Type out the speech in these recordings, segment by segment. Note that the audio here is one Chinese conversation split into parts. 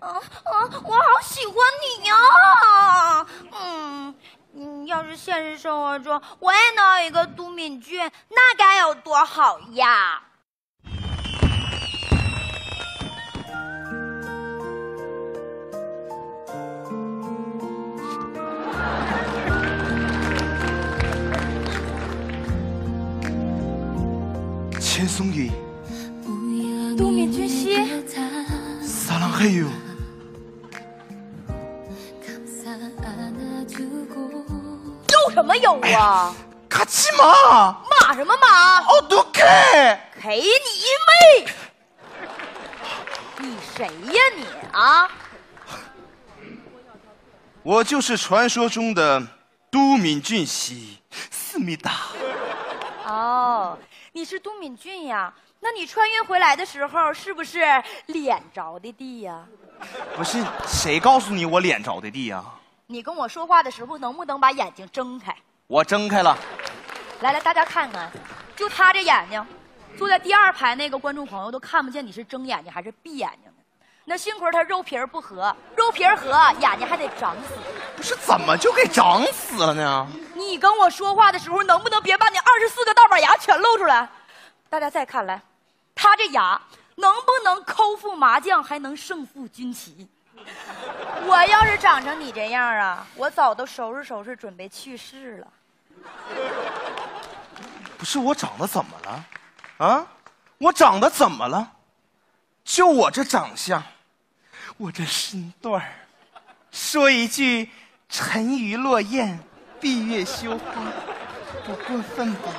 啊啊！我好喜欢你呀！嗯嗯，要是现实生活中我也能有一个都敏俊，那该有多好呀！千颂伊，都敏俊熙，사랑해요。 有什么有啊！卡奇马马什么马？奥都开你妹！你谁呀你啊？我就是传说中的都敏俊西思密达。哦，你是都敏俊呀？那你穿越回来的时候是不是脸着的地呀？不是，谁告诉你我脸着的地呀？你跟我说话的时候能不能把眼睛睁开？我睁开了，来来，大家看看，就他这眼睛，坐在第二排那个观众朋友都看不见你是睁眼睛还是闭眼睛的。那幸亏他肉皮儿不合，肉皮儿合，眼睛还得长死。不是怎么就给长死了呢？你跟我说话的时候，能不能别把你二十四个大板牙全露出来？大家再看来，他这牙能不能抠腹麻将，还能胜负军旗？我要是长成你这样啊，我早都收拾收拾，准备去世了。不是我长得怎么了？啊，我长得怎么了？就我这长相，我这身段儿说一句“沉鱼落雁，闭月羞花”，不过分吧？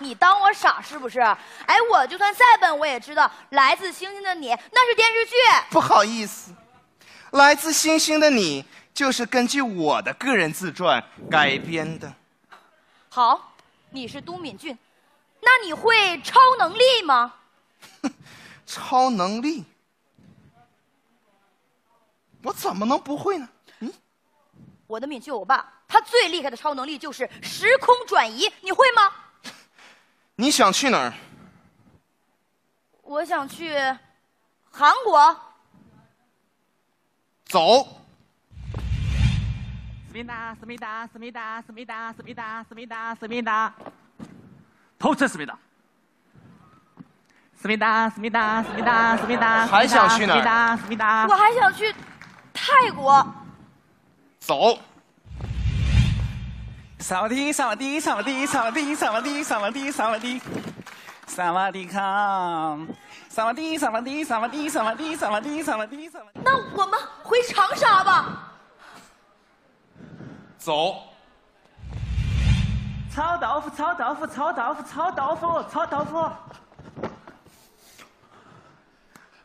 你当我傻是不是？哎，我就算再笨，我也知道《来自星星的你》那是电视剧。不好意思，来自星星的你就是根据我的个人自传改编的。好，你是都敏俊，那你会超能力吗？超能力，我怎么能不会呢？嗯我的敏俊欧巴，他最厉害的超能力就是时空转移，你会吗？你想去哪儿？我想去韩国。走。思密达，思密达，思密达，思密达，思密达，思密达，思密达，偷吃思密达。思密达，思密达，思密达，思密达，还想去哪儿思密达，思密达我。还想去泰国。走。萨瓦迪，萨瓦迪，萨瓦迪，萨瓦迪，萨瓦迪，萨瓦迪，萨瓦迪，萨瓦迪卡，萨瓦迪，萨瓦迪，萨瓦迪，萨瓦迪，萨瓦迪，萨瓦迪，萨瓦迪。那我们回长沙吧。走。炒豆腐，炒豆腐，炒豆腐，炒豆腐，炒豆腐。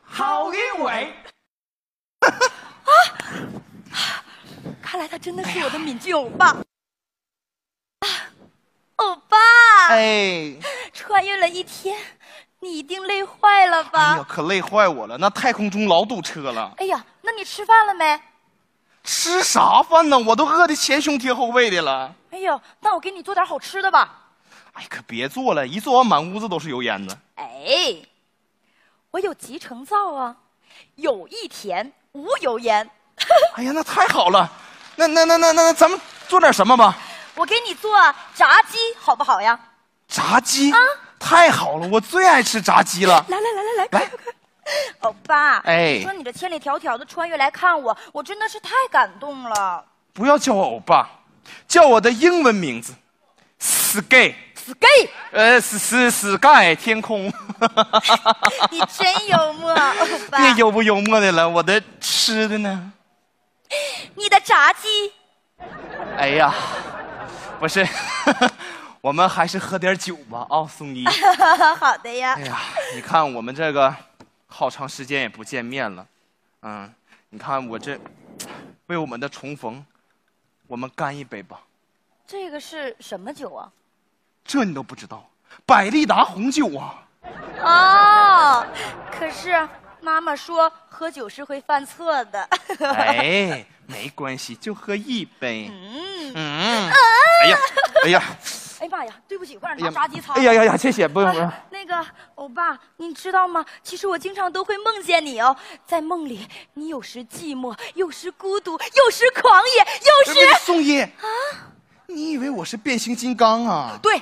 好运味。看来他真的是我的敏俊欧巴。啊，欧巴，哎，穿越了一天，你一定累坏了哎吧？呀，可累坏我了！那太空中老堵车了。哎呀，那你吃饭了没？吃啥饭呢？我都饿得前胸贴后背的了。哎呦，那我给你做点好吃的吧。哎，可别做了，一做完满屋子都是油烟子。哎，我有集成灶啊，有益甜，无油烟。哎呀，那太好了。那那那那那，咱们做点什么吧？我给你做炸鸡，好不好呀？炸鸡啊太好了，我最爱吃炸鸡了。来来来来来，来！欧巴，哎说你这千里迢迢的穿越来看我，我真的是太感动了。不要叫我欧巴，叫我的英文名字，Sky。Sky，呃，是是 Sky 天空。你真幽默，欧巴。别幽不幽默的了，我的吃的呢？你的炸鸡，哎呀，不是，我们还是喝点酒吧啊，宋一。好的呀哎。呀，你看我们这个好长时间也不见面了，嗯，你看我这为我们的重逢，我们干一杯吧。这个是什么酒啊？这你都不知道，百利达红酒啊！哦，可是妈妈说喝酒是会犯错的。哎，没关系，就喝一杯。嗯，嗯，哎呀，哎呀，哎妈妈呀，对不起，快点拿炸鸡擦。哎呀呀呀，谢谢，不用不用。那个欧巴，你知道吗？其实我经常都会梦见你哦，在梦里，你有时寂寞，有时孤独，有时狂野，有时……宋音啊，你以为我是变形金刚啊？对，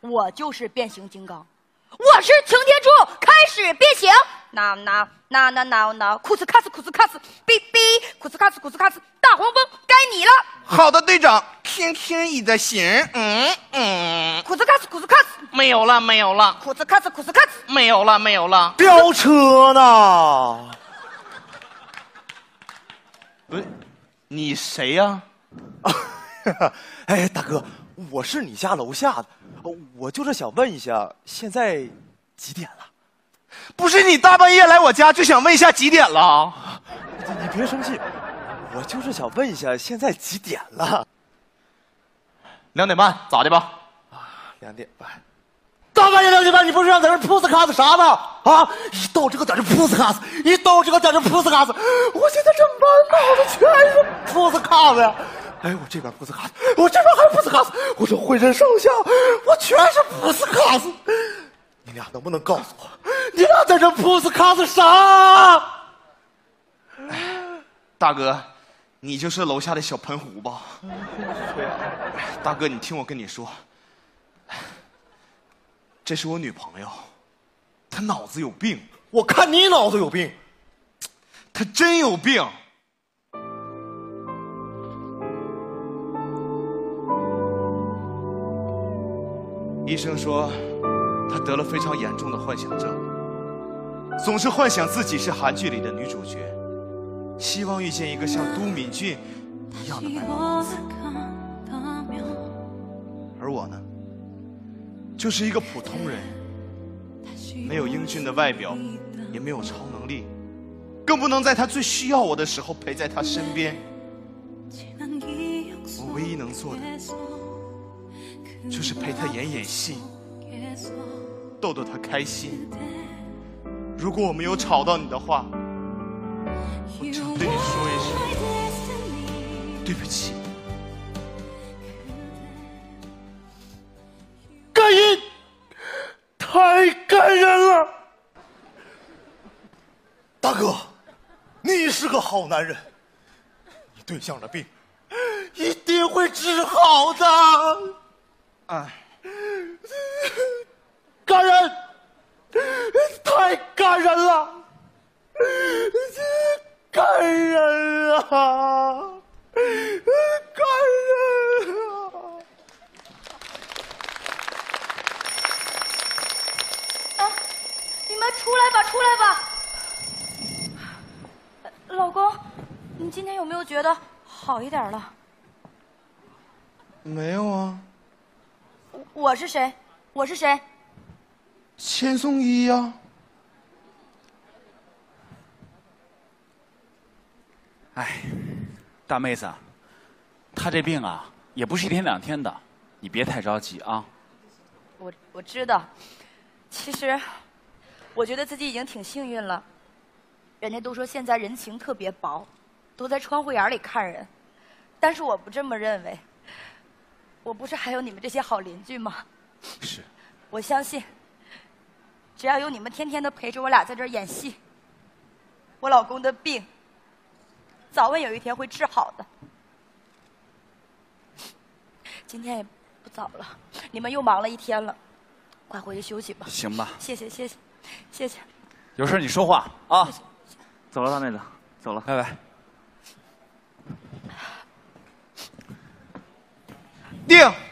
我就是变形金刚，我是擎天柱，开始变形。那那那那那那，库斯卡斯库斯卡斯，哔哔，库斯卡斯库斯卡斯，大黄蜂，该你了。好的，队长，听听你的型，嗯嗯，库斯卡斯库斯卡斯，没有了，没有了，库斯卡斯库斯卡斯，没有了，没有了。飙车呢？不是，你谁呀、哎，大哥，我是你家楼下的，我就是想问一下，现在几点了？不是你大半夜来我家就想问一下几点了？你你别生气，我就是想问一下，现在几点了？两点半，咋的吧？啊两点半。大半夜两点半，你不是让在这铺斯卡斯啥呢？啊！一到这个在这铺斯卡斯，一到这个在这铺斯卡斯，我现在这满脑子全是铺斯卡斯呀！哎，我这边铺斯卡斯，我这边还铺斯卡斯，我这浑身上下我全是铺斯卡斯。你俩能不能告诉我，你俩在这铺斯卡斯啥？大哥，你就是楼下的小喷壶吧？大哥，你听我跟你说，这是我女朋友，她脑子有病，我看你脑子有病。她真有病。医生说，她得了非常严重的幻想症，总是幻想自己是韩剧里的女主角，希望遇见一个像都敏俊一样的白马王子。而我呢，就是一个普通人，没有英俊的外表，也没有超能力，更不能在他最需要我的时候陪在他身边。我唯一能做的，就是陪他演演戏，逗逗他开心。如果我没有吵到你的话，我只能对你说一声对不起。感人，太感人了！大哥，你是个好男人，你对象的病一定会治好的。哎，感人，太感人了，感人啊，感人啊！哎，你们出来吧，出来吧。呃老公，你今天有没有觉得好一点了？没有啊，我我是谁？我是谁？千颂伊呀、哎，大妹子，他这病啊，也不是一天两天的，你别太着急啊。我我知道，其实我觉得自己已经挺幸运了。人家都说现在人情特别薄，都在窗户眼里看人，但是我不这么认为。我不是还有你们这些好邻居吗？是，我相信，只要有你们天天的陪着我俩在这儿演戏，我老公的病早晚有一天会治好的。今天也不早了，你们又忙了一天了，快回去休息吧。行吧？谢谢谢谢谢谢。有事你说话啊。走了，大妹子，走了。拜拜。定。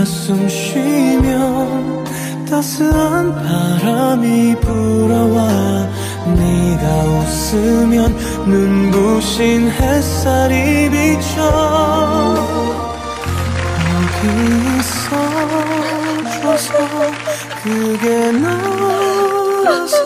네가 숨 쉬면 따스한 바람이 불어와 네가 웃으면 눈부신 햇살이 비쳐 거기 있어줘서 그게 너라서